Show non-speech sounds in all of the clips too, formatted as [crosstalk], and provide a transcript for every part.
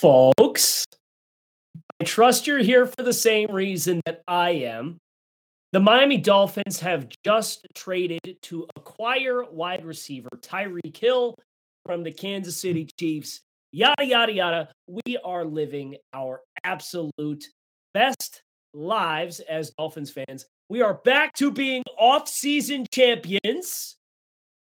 folks. I trust you're here for the same reason that I am. The Miami Dolphins have just traded to acquire wide receiver Tyreek Hill from the Kansas City Chiefs. Yada, yada, yada. We are living our absolute best lives as Dolphins fans. We are back to being off-season champions,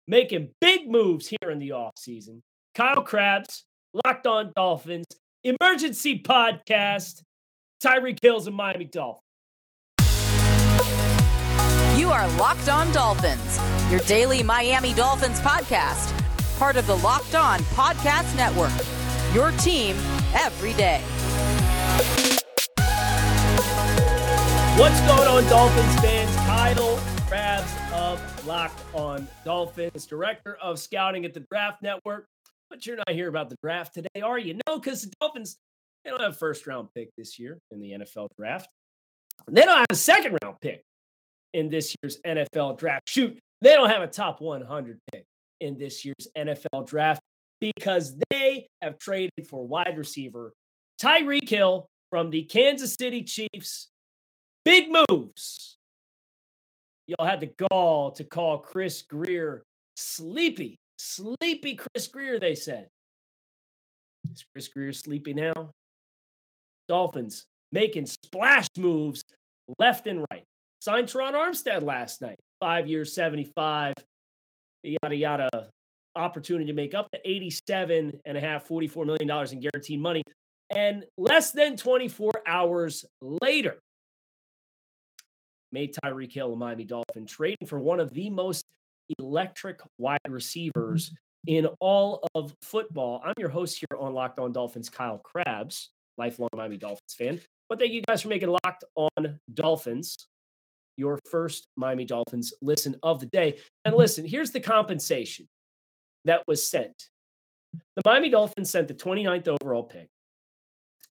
making big moves here in the off-season. Kyle Crabbs, Locked On Dolphins, emergency podcast, Tyreek Hills and Miami Dolphins. You are Locked On Dolphins, your daily Miami Dolphins podcast, part of the Locked On Podcast Network. Your team every day. What's going on, Dolphins fans? Kyle Crabbs of Locked On Dolphins, director of scouting at the Draft Network. But you're not here about the draft today, are you? No, because the Dolphins, they don't have a first round pick this year in the NFL draft. They don't have a second round pick in this year's NFL draft. Shoot, they don't have a top 100 pick in this year's NFL draft because they have traded for wide receiver Tyreek Hill from the Kansas City Chiefs. Big moves. Y'all had the gall to call Chris Grier sleepy Sleepy Chris Grier, they said. Is Chris Grier sleepy now? Dolphins making splash moves left and right. Signed Terron Armstead last night, five years, 75, yada, yada. Opportunity to make up to 87 and a half, $44 million in guaranteed money. And less than 24 hours later, made Tyreek Hill a Miami Dolphin trading for one of the most electric wide receivers mm-hmm. in all of football. I'm your host here on Locked On Dolphins, Kyle Crabbs, lifelong Miami Dolphins fan. But thank you guys for making Locked On Dolphins your first Miami Dolphins listen of the day. And listen, here's the compensation that was sent. The Miami Dolphins sent the 29th overall pick.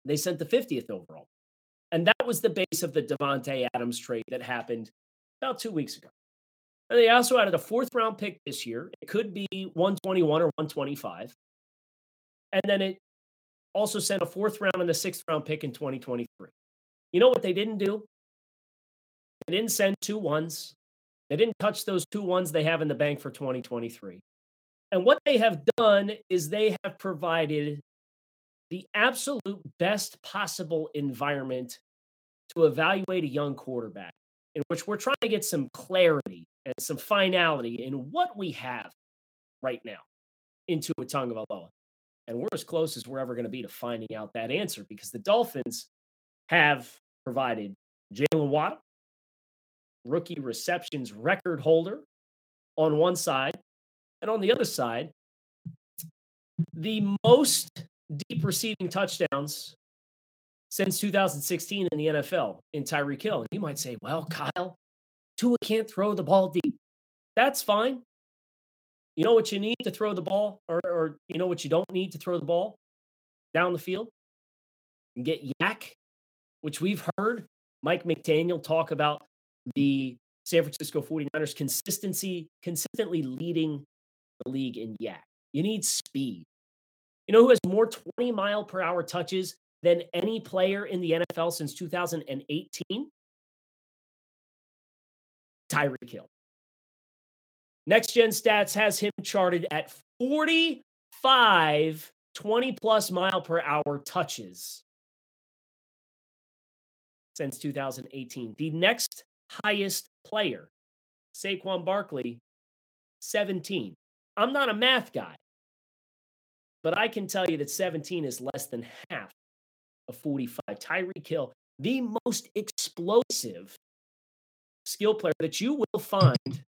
They sent the 50th overall. And that was the base of the Davante Adams trade that happened about two weeks ago. And they also added a fourth round pick this year. It could be 121 or 125. And then it also sent a fourth round and a sixth round pick in 2023. You know what they didn't do? They didn't send two ones. They didn't touch those two ones they have in the bank for 2023. And what they have done is they have provided the absolute best possible environment to evaluate a young quarterback in which we're trying to get some clarity and some finality in what we have right now into a tongue of Aloha. And we're as close as we're ever going to be to finding out that answer because the Dolphins have provided Jalen Waddle, rookie receptions record holder on one side, and on the other side, the most deep receiving touchdowns since 2016 in the NFL in Tyreek Hill. And you might say, well, Kyle, Tua can't throw the ball deep. That's fine. You know what you need to throw the ball, or, or you know what you don't need to throw the ball down the field? And get YAC, which we've heard Mike McDaniel talk about the San Francisco 49ers consistency, consistently leading the league in YAC. You need speed. You know who has more 20 mile per hour touches than any player in the NFL since 2018? Tyreek Hill. Next Gen Stats has him charted at 45 20 plus mile per hour touches since 2018. The next highest player, Saquon Barkley, 17. I'm not a math guy, but I can tell you that 17 is less than half of 45. Tyreek Hill, the most explosive skill player that you will find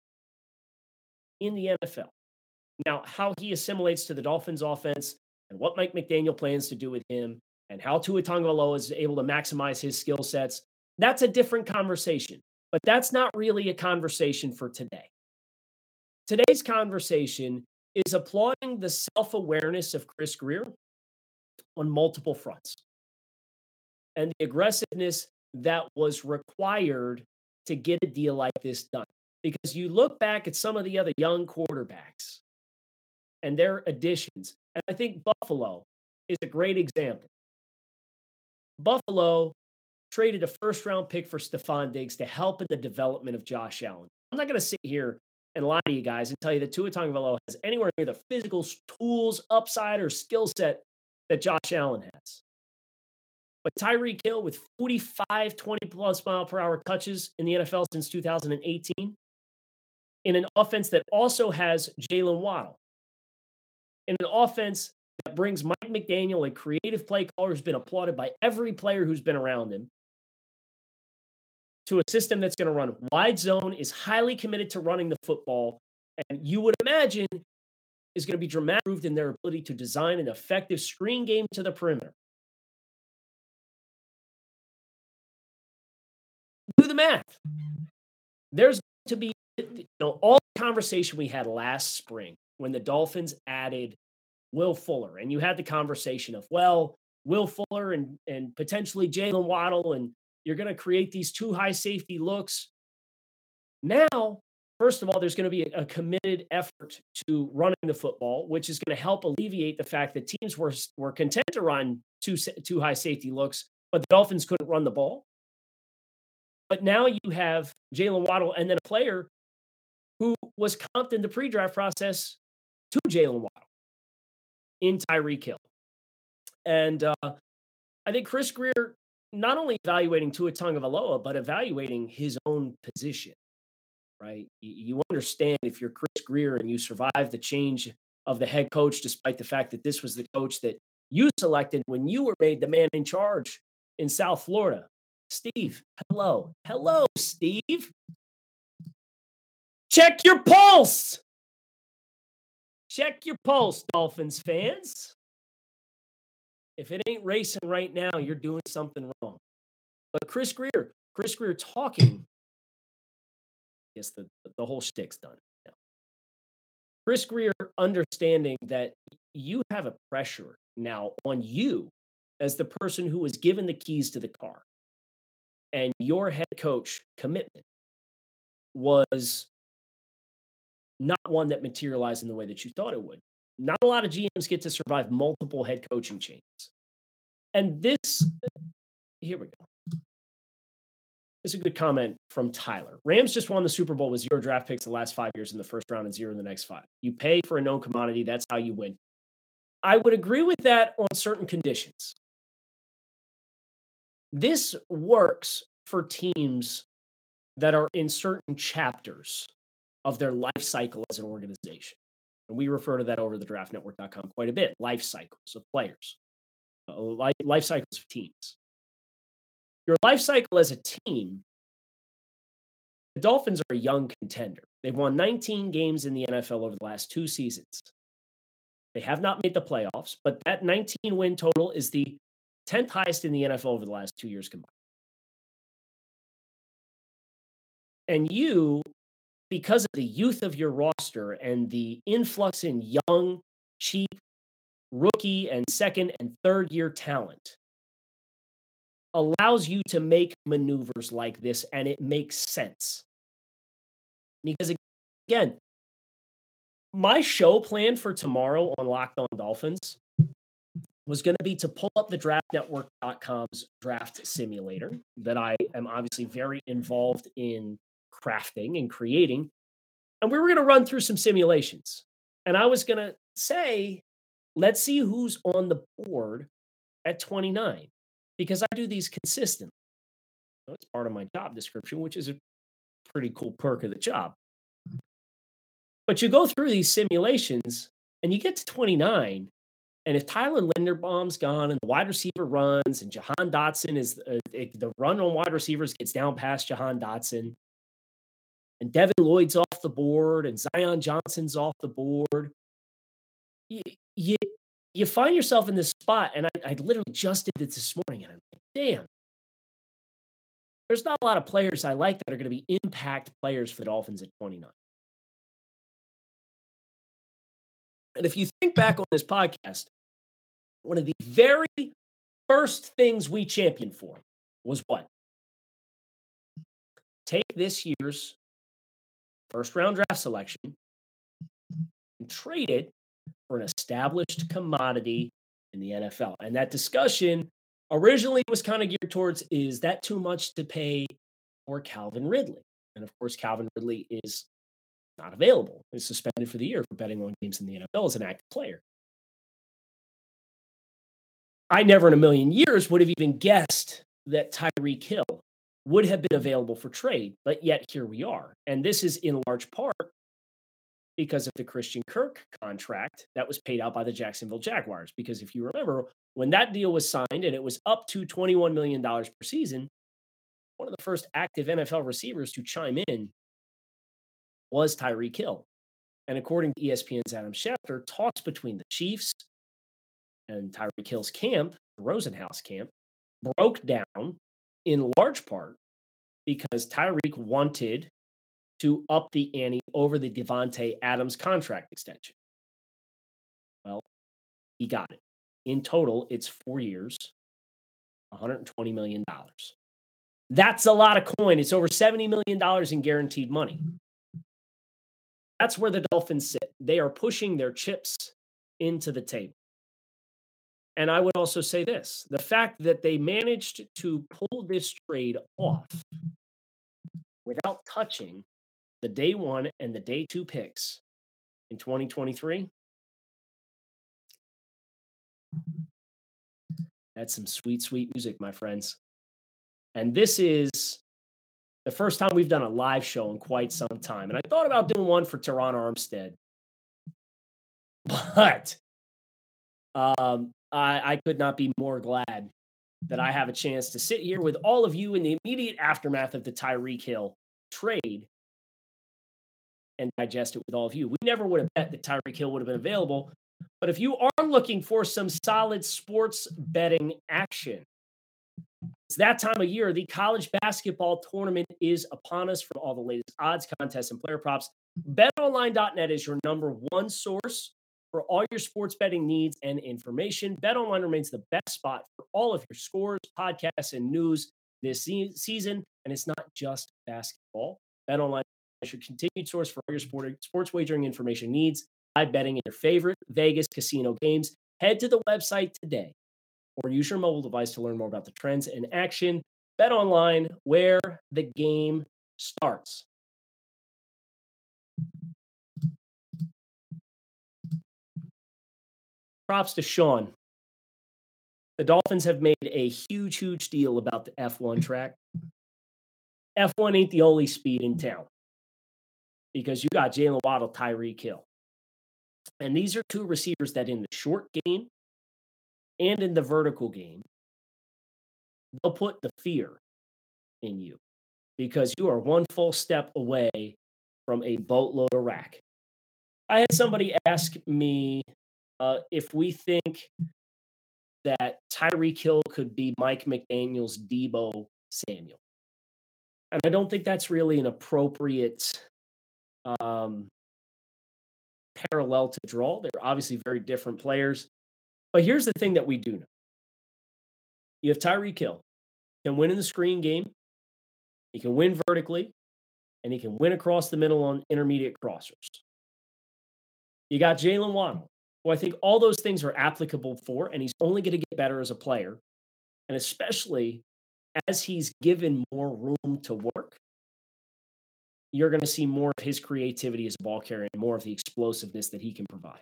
in the NFL. Now, how he assimilates to the Dolphins offense and what Mike McDaniel plans to do with him and how Tua Tagovailoa is able to maximize his skill sets, that's a different conversation. But that's not really a conversation for today. Today's conversation is applauding the self awareness of Chris Grier on multiple fronts and the aggressiveness that was required to get a deal like this done. Because you look back at some of the other young quarterbacks and their additions, and I think Buffalo is a great example. Buffalo traded a first round pick for Stefon Diggs to help in the development of Josh Allen. I'm not going to sit here and lie to you guys and tell you that Tua Tagovailoa has anywhere near the physical tools, upside, or skill set that Josh Allen has. But Tyreek Hill with 45, 20 plus mile per hour touches in the NFL since 2018, in an offense that also has Jalen Waddle, in an offense that brings Mike McDaniel, a creative play caller who's been applauded by every player who's been around him, to a system that's going to run wide zone, is highly committed to running the football, and you would imagine is going to be dramatically improved in their ability to design an effective screen game to the perimeter. Do the math. There's to be you know all the conversation we had last spring when the Dolphins added Will Fuller, and you had the conversation of well, Will Fuller and and potentially Jalen Waddle, and you're going to create these two high safety looks. Now, first of all, there's going to be a, committed effort to running the football, which is going to help alleviate the fact that teams were were content to run two two high safety looks, but the Dolphins couldn't run the ball. But now you have Jalen Waddle and then a player who was comped in the pre-draft process to Jalen Waddle in Tyreek Hill. And uh, I think Chris Grier not only evaluating Tua Tagovailoa, but evaluating his own position, right? You understand if you're Chris Grier and you survive the change of the head coach, despite the fact that this was the coach that you selected when you were made the man in charge in South Florida. Steve, hello. Hello, Steve. Check your pulse. Check your pulse, Dolphins fans. If it ain't racing right now, you're doing something wrong. But Chris Grier, Chris Grier talking, I guess the, the whole shtick's done. Now. Chris Grier understanding that you have a pressure now on you as the person who was given the keys to the car. And your head coach commitment was not one that materialized in the way that you thought it would. Not a lot of GMs get to survive multiple head coaching changes. And this, here we go. It's a good comment from Tyler. Rams just won the Super Bowl with zero draft picks the last five years in the first round and zero in the next five. You pay for a known commodity, that's how you win. I would agree with that on certain conditions. This works for teams that are in certain chapters of their life cycle as an organization. And we refer to that over the draftnetwork.com quite a bit life cycles of players, uh, life, life cycles of teams. Your life cycle as a team, the Dolphins are a young contender. They've won 19 games in the NFL over the last two seasons. They have not made the playoffs, but that 19 win total is the 10th highest in the NFL over the last two years combined. And you because of the youth of your roster and the influx in young, cheap, rookie and second and third year talent allows you to make maneuvers like this and it makes sense. Because again, my show plan for tomorrow on Locked On Dolphins was going to be to pull up the draftnetwork.com's draft simulator that I am obviously very involved in crafting and creating. And we were going to run through some simulations. And I was going to say, let's see who's on the board at 29 because I do these consistently. That's part of my job description, which is a pretty cool perk of the job. But you go through these simulations and you get to 29. And if Tyler Linderbaum's gone and the wide receiver runs and Jahan Dotson is uh, the run on wide receivers gets down past Jahan Dotson, and Devin Lloyd's off the board and Zion Johnson's off the board. You, you, you find yourself in this spot, and I, I literally just did this this morning, and I'm like, damn. There's not a lot of players I like that are going to be impact players for the Dolphins at 29. And if you think back on this podcast, one of the very first things we championed for was what? Take this year's first round draft selection and trade it for an established commodity in the NFL. And that discussion Originally, was kind of geared towards is that too much to pay for Calvin Ridley? And of course, Calvin Ridley is not available. He's suspended for the year for betting on games in the NFL as an active player. I never in a million years would have even guessed that Tyreek Hill would have been available for trade, but yet here we are. And this is in large part because of the Christian Kirk contract that was paid out by the Jacksonville Jaguars. Because if you remember, when that deal was signed and it was up to $21 million per season, one of the first active NFL receivers to chime in was Tyreek Hill. And according to ESPN's Adam Schefter, talks between the Chiefs and Tyreek Hill's camp, the Rosenhaus camp, broke down in large part because Tyreek wanted to up the ante over the Davante Adams contract extension. Well, he got it. In total, it's four years, $120 million. That's a lot of coin. It's over $70 million in guaranteed money. That's where the Dolphins sit. They are pushing their chips into the table. And I would also say this the fact that they managed to pull this trade off without touching the day one and the day two picks in 2023. That's some sweet, sweet music, my friends. And this is the first time we've done a live show in quite some time. And I thought about doing one for Terron Armstead, but um, I, I could not be more glad that I have a chance to sit here with all of you in the immediate aftermath of the Tyreek Hill trade and digest it with all of you. We never would have bet that Tyreek Hill would have been available. But if you are looking for some solid sports betting action, it's that time of year. The college basketball tournament is upon us for all the latest odds, contests, and player props. BetOnline.net is your number one source for all your sports betting needs and information. BetOnline remains the best spot for all of your scores, podcasts, and news this season. And it's not just basketball. BetOnline is your continued source for all your sport, sports wagering information needs. Live betting in your favorite Vegas casino games. Head to the website today or use your mobile device to learn more about the trends in action. Bet online where the game starts. props to Sean. The Dolphins have made a huge, huge deal about the F1 track. F1 ain't the only speed in town because you got Jalen Waddle, Tyreek Hill. And these are two receivers that in the short game and in the vertical game, they'll put the fear in you because you are one full step away from a boatload of rack. I had somebody ask me uh, if we think that Tyreek Hill could be Mike McDaniel's Deebo Samuel. And I don't think that's really an appropriate um, parallel to draw. They're obviously very different players. But here's the thing that we do know you have Tyreek Hill, can win in the screen game, he can win vertically, and he can win across the middle on intermediate crossers. You got Jalen Waddle, who I think all those things are applicable for, and he's only going to get better as a player. And especially as he's given more room to work, you're going to see more of his creativity as a ball carrier and more of the explosiveness that he can provide.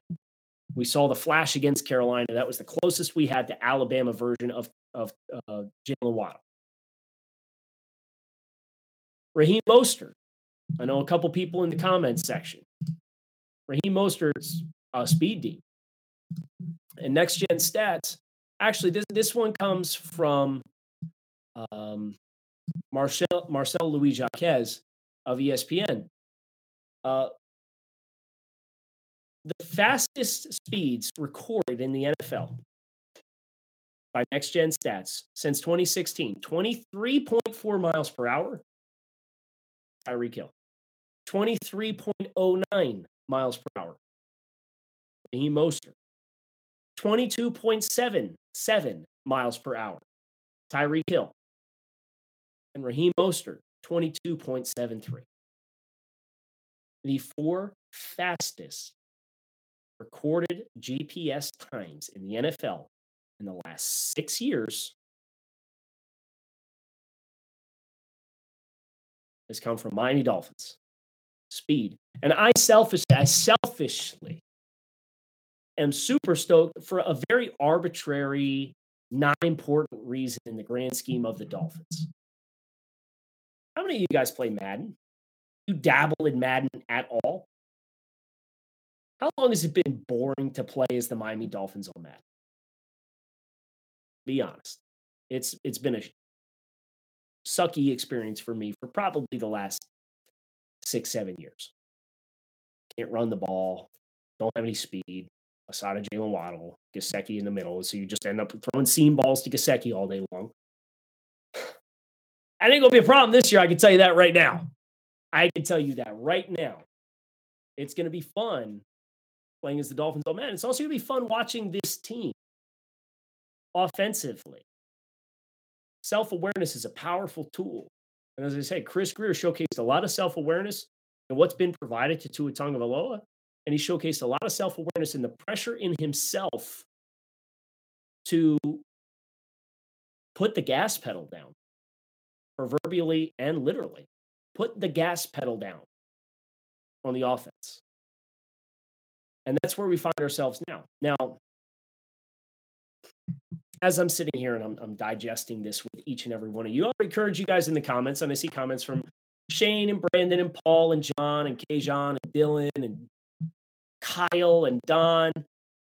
We saw the flash against Carolina. That was the closest we had to Alabama version of, of uh, Jalen Waddle. Raheem Mostert. I know a couple people in the comments section. Raheem Mostert's a speed deep and next gen stats. Actually, this this one comes from um, Marcel Marcel Louis Jacques of ESPN. Uh, the fastest speeds recorded in the NFL by next gen stats since 2016 23.4 miles per hour. Tyreek Hill. 23.09 miles per hour. Raheem Mostert. 22.77 miles per hour. Tyreek Hill. And Raheem Mostert, 22.73. The four fastest recorded GPS times in the NFL in the last six years has come from Miami Dolphins. Speed. And I selfishly, I selfishly am super stoked for a very arbitrary, not important reason in the grand scheme of the Dolphins. How many of you guys play Madden? You dabble in Madden at all? How long has it been boring to play as the Miami Dolphins on that? Be honest. It's it's been a sucky experience for me for probably the last six, seven years. Can't run the ball, don't have any speed. Of Jalen Waddle, Gesicki in the middle. So you just end up throwing seam balls to Gesicki all day long. I think it'll be a problem this year. I can tell you that right now. I can tell you that right now. It's going to be fun playing as the Dolphins. Oh man, it's also going to be fun watching this team offensively. Self awareness is a powerful tool. And as I say, Chris Grier showcased a lot of self awareness and what's been provided to Tua Tagovailoa, and he showcased a lot of self awareness in the pressure in himself to put the gas pedal down, proverbially and literally. Put the gas pedal down on the offense. And that's where we find ourselves now. Now, as I'm sitting here and I'm, I'm, digesting this with each and every one of you, I'll encourage you guys in the comments. I see comments from Shane and Brandon and Paul and John and Kajon and Dylan and Kyle and Don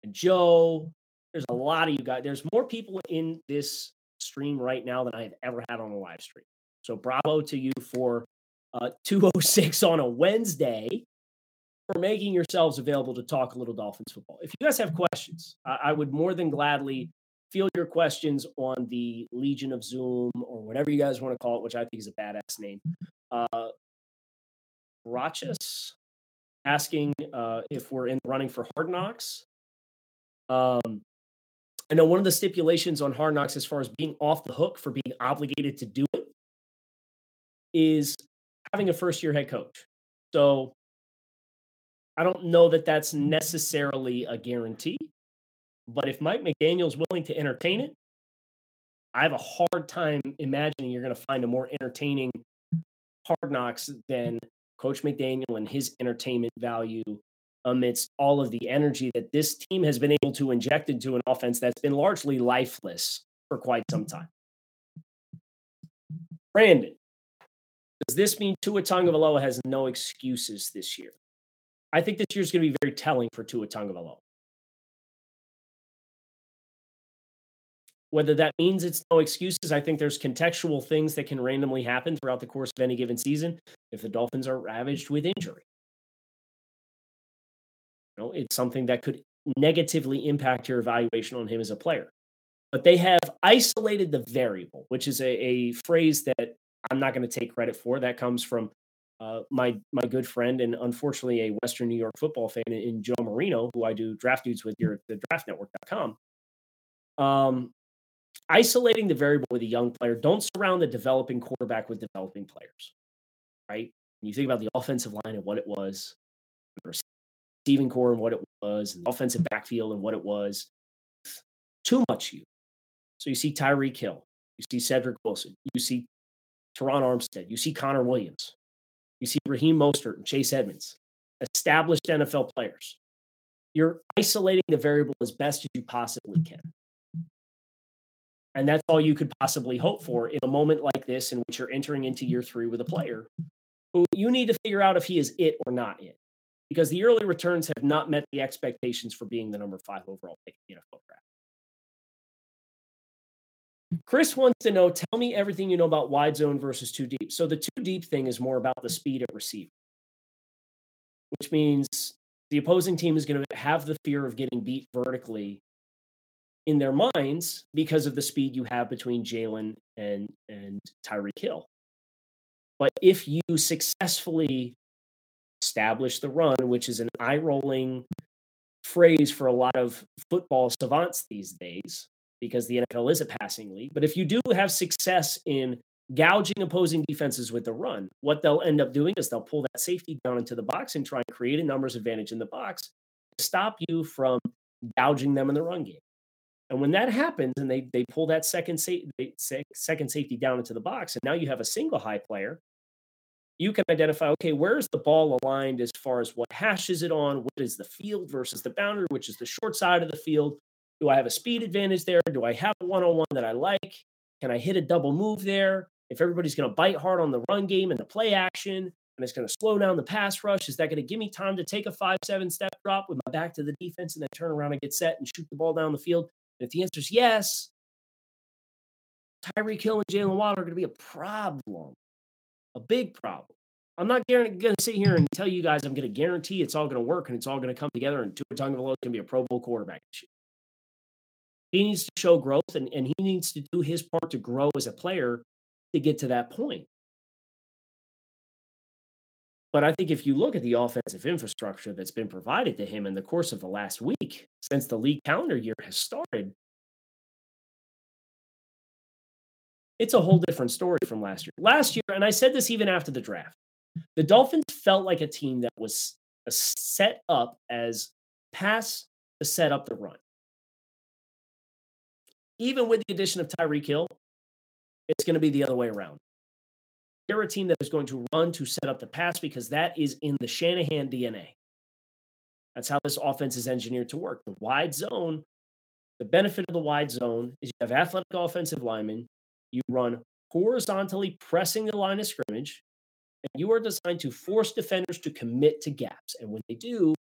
and Joe. There's a lot of you guys. There's more people in this stream right now than I have ever had on a live stream. So bravo to you for uh, 206 on a Wednesday for making yourselves available to talk a little Dolphins football. If you guys have questions, I, I would more than gladly field your questions on the Legion of Zoom or whatever you guys want to call it, which I think is a badass name. Uh, Rachis asking uh, if we're in running for Hard Knocks. Um, I know one of the stipulations on Hard Knocks, as far as being off the hook for being obligated to do it, is having a first year head coach. So I don't know that that's necessarily a guarantee. But if Mike McDaniel's willing to entertain it, I have a hard time imagining you're going to find a more entertaining hard knocks than Coach McDaniel and his entertainment value amidst all of the energy that this team has been able to inject into an offense that's been largely lifeless for quite some time. Brandon, does this mean Tua Tagovailoa has no excuses this year? I think this year is going to be very telling for Tua Tagovailoa. Whether that means it's no excuses, I think there's contextual things that can randomly happen throughout the course of any given season if the Dolphins are ravaged with injury. You know, it's something that could negatively impact your evaluation on him as a player. But they have isolated the variable, which is a, a phrase that I'm not going to take credit for. That comes from uh, my my good friend and unfortunately a Western New York football fan in Joe Marino, who I do draft dudes with here at the draftnetwork.com. Um, isolating the variable with a young player, don't surround the developing quarterback with developing players, right? When you think about the offensive line and what it was, receiving corps and what it was, and the offensive backfield and what it was, too much you. So you see Tyreek Hill, you see Cedric Wilson, you see Terron Armstead, you see Connor Williams, you see Raheem Mostert and Chase Edmonds, established NFL players. You're isolating the variable as best as you possibly can. And that's all you could possibly hope for in a moment like this, in which you're entering into year three with a player who you need to figure out if he is it or not it. Because the early returns have not met the expectations for being the number five overall pick in the NFL draft. Chris wants to know tell me everything you know about wide zone versus two deep. So the two deep thing is more about the speed at receiver, which means the opposing team is going to have the fear of getting beat vertically in their minds because of the speed you have between Jalen and and Tyreek Hill. But if you successfully establish the run, which is an eye rolling phrase for a lot of football savants these days, because the NFL is a passing league. But if you do have success in gouging opposing defenses with the run, what they'll end up doing is they'll pull that safety down into the box and try and create a numbers advantage in the box to stop you from gouging them in the run game. And when that happens and they they pull that second sa- second safety down into the box, and now you have a single high player, you can identify okay, where's the ball aligned as far as what hash is it on? What is the field versus the boundary, which is the short side of the field? Do I have a speed advantage there? Do I have a one on one that I like? Can I hit a double move there? If everybody's going to bite hard on the run game and the play action, and it's going to slow down the pass rush, is that going to give me time to take a five, seven step drop with my back to the defense and then turn around and get set and shoot the ball down the field? And if the answer is yes, Tyreek Hill and Jalen Waddle are going to be a problem, a big problem. I'm not going to sit here and tell you guys I'm going to guarantee it's all going to work and it's all going to come together and Tua Tagovailoa is going to be a Pro Bowl quarterback. He needs to show growth and, and he needs to do his part to grow as a player to get to that point. But I think if you look at the offensive infrastructure that's been provided to him in the course of the last week since the league calendar year has started, it's a whole different story from last year. Last year, and I said this even after the draft, the Dolphins felt like a team that was set up as pass to set up the run. Even with the addition of Tyreek Hill, it's going to be the other way around. They're a team that is going to run to set up the pass because that is in the Shanahan DNA. That's how this offense is engineered to work. The wide zone, the benefit of the wide zone is you have athletic offensive linemen you run horizontally pressing the line of scrimmage, and you are designed to force defenders to commit to gaps. And when they do,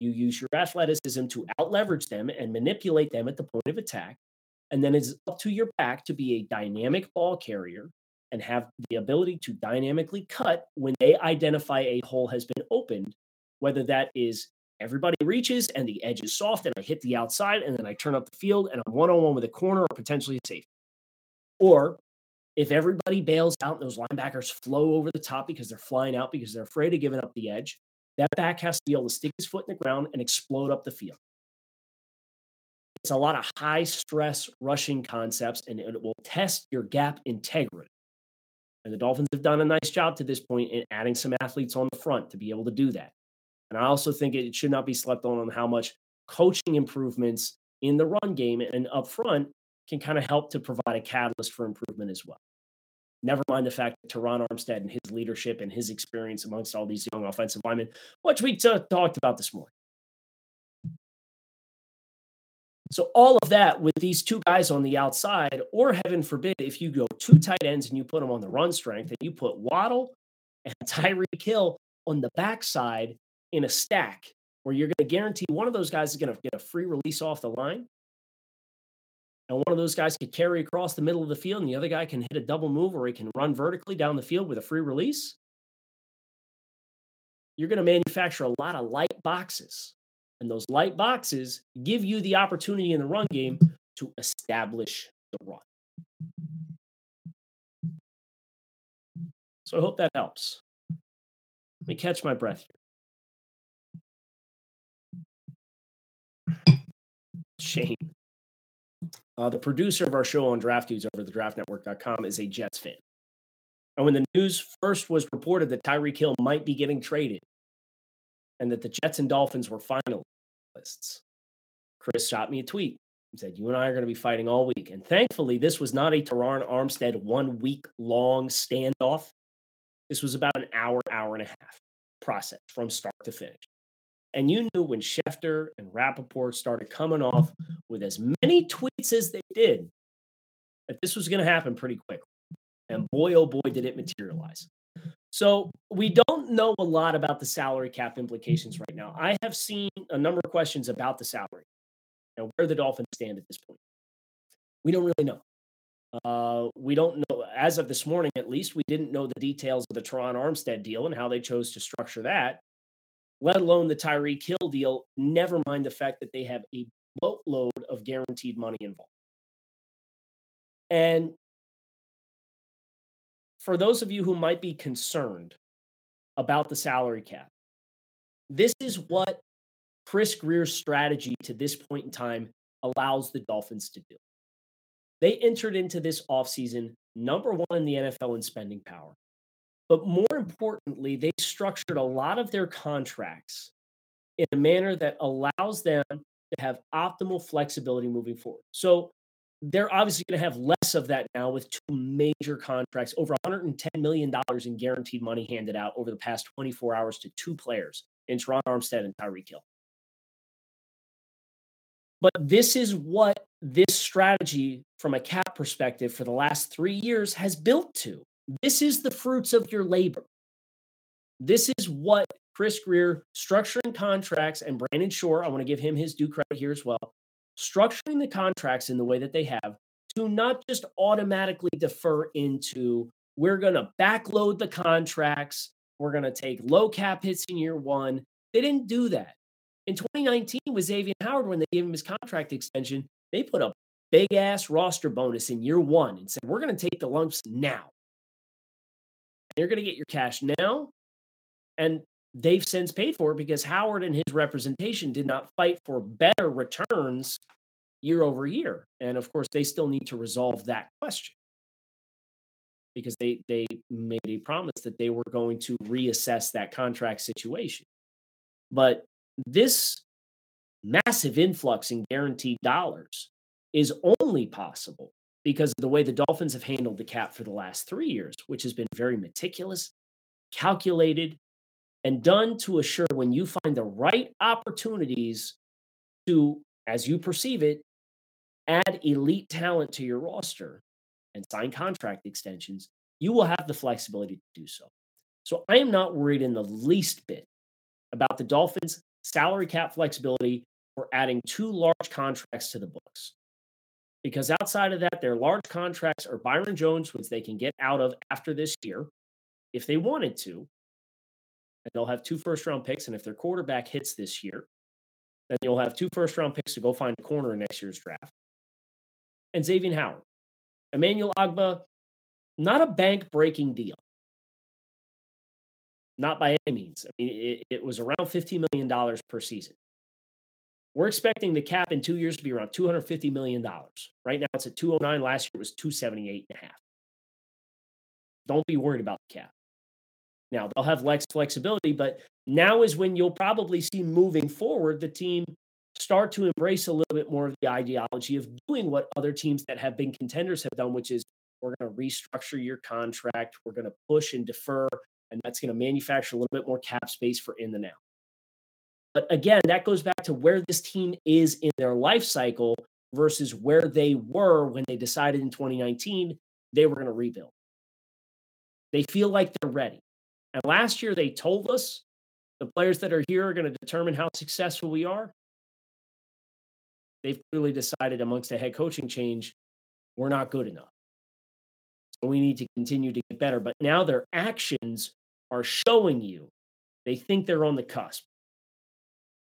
you use your athleticism to outleverage them and manipulate them at the point of attack. And then it's up to your back to be a dynamic ball carrier and have the ability to dynamically cut when they identify a hole has been opened, whether that is everybody reaches and the edge is soft and I hit the outside and then I turn up the field and I'm one on one with a corner or potentially a safety. Or if everybody bails out and those linebackers flow over the top because they're flying out because they're afraid of giving up the edge, that back has to be able to stick his foot in the ground and explode up the field. It's a lot of high stress rushing concepts and it will test your gap integrity. And the Dolphins have done a nice job to this point in adding some athletes on the front to be able to do that. And I also think it should not be slept on on how much coaching improvements in the run game and up front can kind of help to provide a catalyst for improvement as well. Never mind the fact that Terron Armstead and his leadership and his experience amongst all these young offensive linemen, which we t- talked about this morning. So all of that with these two guys on the outside, or heaven forbid, if you go two tight ends and you put them on the run strength, and you put Waddle and [laughs] Tyreek Hill on the backside in a stack, where you're going to guarantee one of those guys is going to get a free release off the line, and one of those guys could carry across the middle of the field, and the other guy can hit a double move or he can run vertically down the field with a free release, you're going to manufacture a lot of light boxes. And those light boxes give you the opportunity in the run game to establish the run. So I hope that helps. Let me catch my breath here. Shane. Uh, the producer of our show on Draft Dudes over the draftnetwork.com is a Jets fan. And when the news first was reported that Tyreek Hill might be getting traded and that the Jets and Dolphins were finalists, Chris shot me a tweet and said, You and I are going to be fighting all week. And thankfully, this was not a Terron Armstead one week long standoff. This was about an hour, hour and a half process from start to finish. And you knew when Schefter and Rappaport started coming off with as many tweets as they did that this was going to happen pretty quick. And boy, oh boy, did it materialize. So we don't know a lot about the salary cap implications right now. I have seen a number of questions about the salary and where the Dolphins stand at this point. We don't really know. Uh, we don't know, as of this morning at least, we didn't know the details of the Terron Armstead deal and how they chose to structure that let alone the Tyreek Hill deal, never mind the fact that they have a boatload of guaranteed money involved. And for those of you who might be concerned about the salary cap, this is what Chris Grier's strategy to this point in time allows the Dolphins to do. They entered into this offseason number one in the NFL in spending power. But more importantly, they structured a lot of their contracts in a manner that allows them to have optimal flexibility moving forward. So they're obviously going to have less of that now with two major contracts, over $110 million in guaranteed money handed out over the past 24 hours to two players in Terron Armstead and Tyreek Hill. But this is what this strategy from a cap perspective for the last three years has built to. This is the fruits of your labor. This is what Chris Grier structuring contracts and Brandon Shore, I want to give him his due credit here as well, structuring the contracts in the way that they have to not just automatically defer into we're going to backload the contracts, we're going to take low cap hits in year one. They didn't do that. In 2019 with Xavier Howard, when they gave him his contract extension, they put a big ass roster bonus in year one and said, We're going to take the lumps now. You're going to get your cash now. And they've since paid for it because Howard and his representation did not fight for better returns year over year. And of course, they still need to resolve that question because they they made a promise that they were going to reassess that contract situation. But this massive influx in guaranteed dollars is only possible because of the way the Dolphins have handled the cap for the last three years, which has been very meticulous, calculated, and done to assure when you find the right opportunities to, as you perceive it, add elite talent to your roster and sign contract extensions, you will have the flexibility to do so. So I am not worried in the least bit about the Dolphins salary cap flexibility for adding two large contracts to the books. Because outside of that, their large contracts are Byron Jones, which they can get out of after this year if they wanted to. And they'll have two first round picks. And if their quarterback hits this year, then you'll have two first round picks to go find a corner in next year's draft. And Xavier Howard. Emmanuel Ogbah, not a bank breaking deal. Not by any means. I mean, it, it was around $50 million per season. We're expecting the cap in two years to be around $250 million. Right now it's at 209. Last year it was 278 and a half. Don't be worried about the cap. Now they'll have less flexibility, but now is when you'll probably see moving forward the team start to embrace a little bit more of the ideology of doing what other teams that have been contenders have done, which is we're going to restructure your contract, we're going to push and defer and that's going to manufacture a little bit more cap space for in the now. But again, that goes back to where this team is in their life cycle versus where they were when they decided in 2019 they were going to rebuild. They feel like they're ready. And last year they told us the players that are here are going to determine how successful we are. They've clearly decided amongst a head coaching change, we're not good enough. So we need to continue to get better. But now their actions are showing you they think they're on the cusp.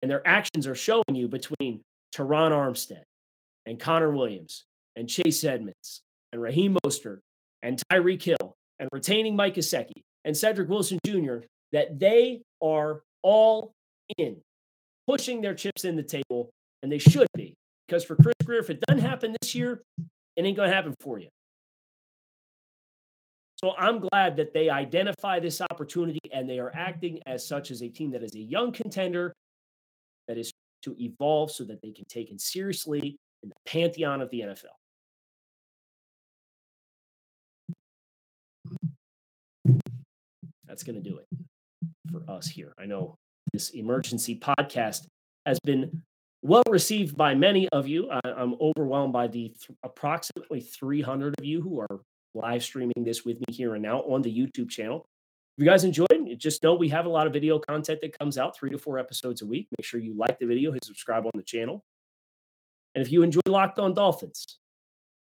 And their actions are showing you between Terron Armstead and Connor Williams and Chase Edmonds and Raheem Mostert and Tyreek Hill and retaining Mike Gesicki and Cedric Wilson Jr. that they are all in, pushing their chips in the table, and they should be. Because for Chris Grier, if it doesn't happen this year, it ain't going to happen for you. So I'm glad that they identify this opportunity and they are acting as such as a team that is a young contender that is to evolve so that they can take it seriously in the pantheon of the NFL. That's going to do it for us here. I know this emergency podcast has been well received by many of you. I, am overwhelmed by the th- approximately 300 of you who are live streaming this with me here and now on the YouTube channel. If you guys enjoyed, just know we have a lot of video content that comes out three to four episodes a week. Make sure you like the video, hit subscribe on the channel. And if you enjoy Locked On Dolphins,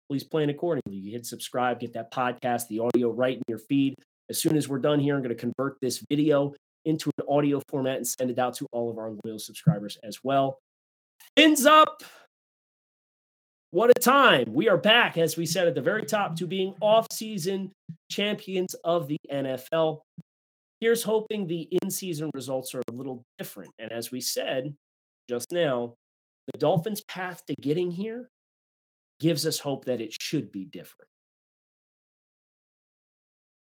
please plan accordingly. You hit subscribe, get that podcast, the audio right in your feed. As soon as we're done here, I'm going to convert this video into an audio format and send it out to all of our loyal subscribers as well. Fins up. What a time. We are back, as we said at the very top, to being off-season champions of the NFL. Here's hoping the in-season results are a little different. And as we said just now, the Dolphins' path to getting here gives us hope that it should be different.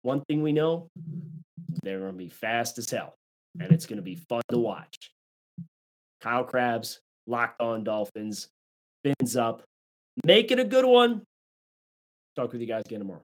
One thing we know, they're going to be fast as hell, and it's going to be fun to watch. Kyle Crabbs, Locked On Dolphins, fins up. Make it a good one. Talk with you guys again tomorrow.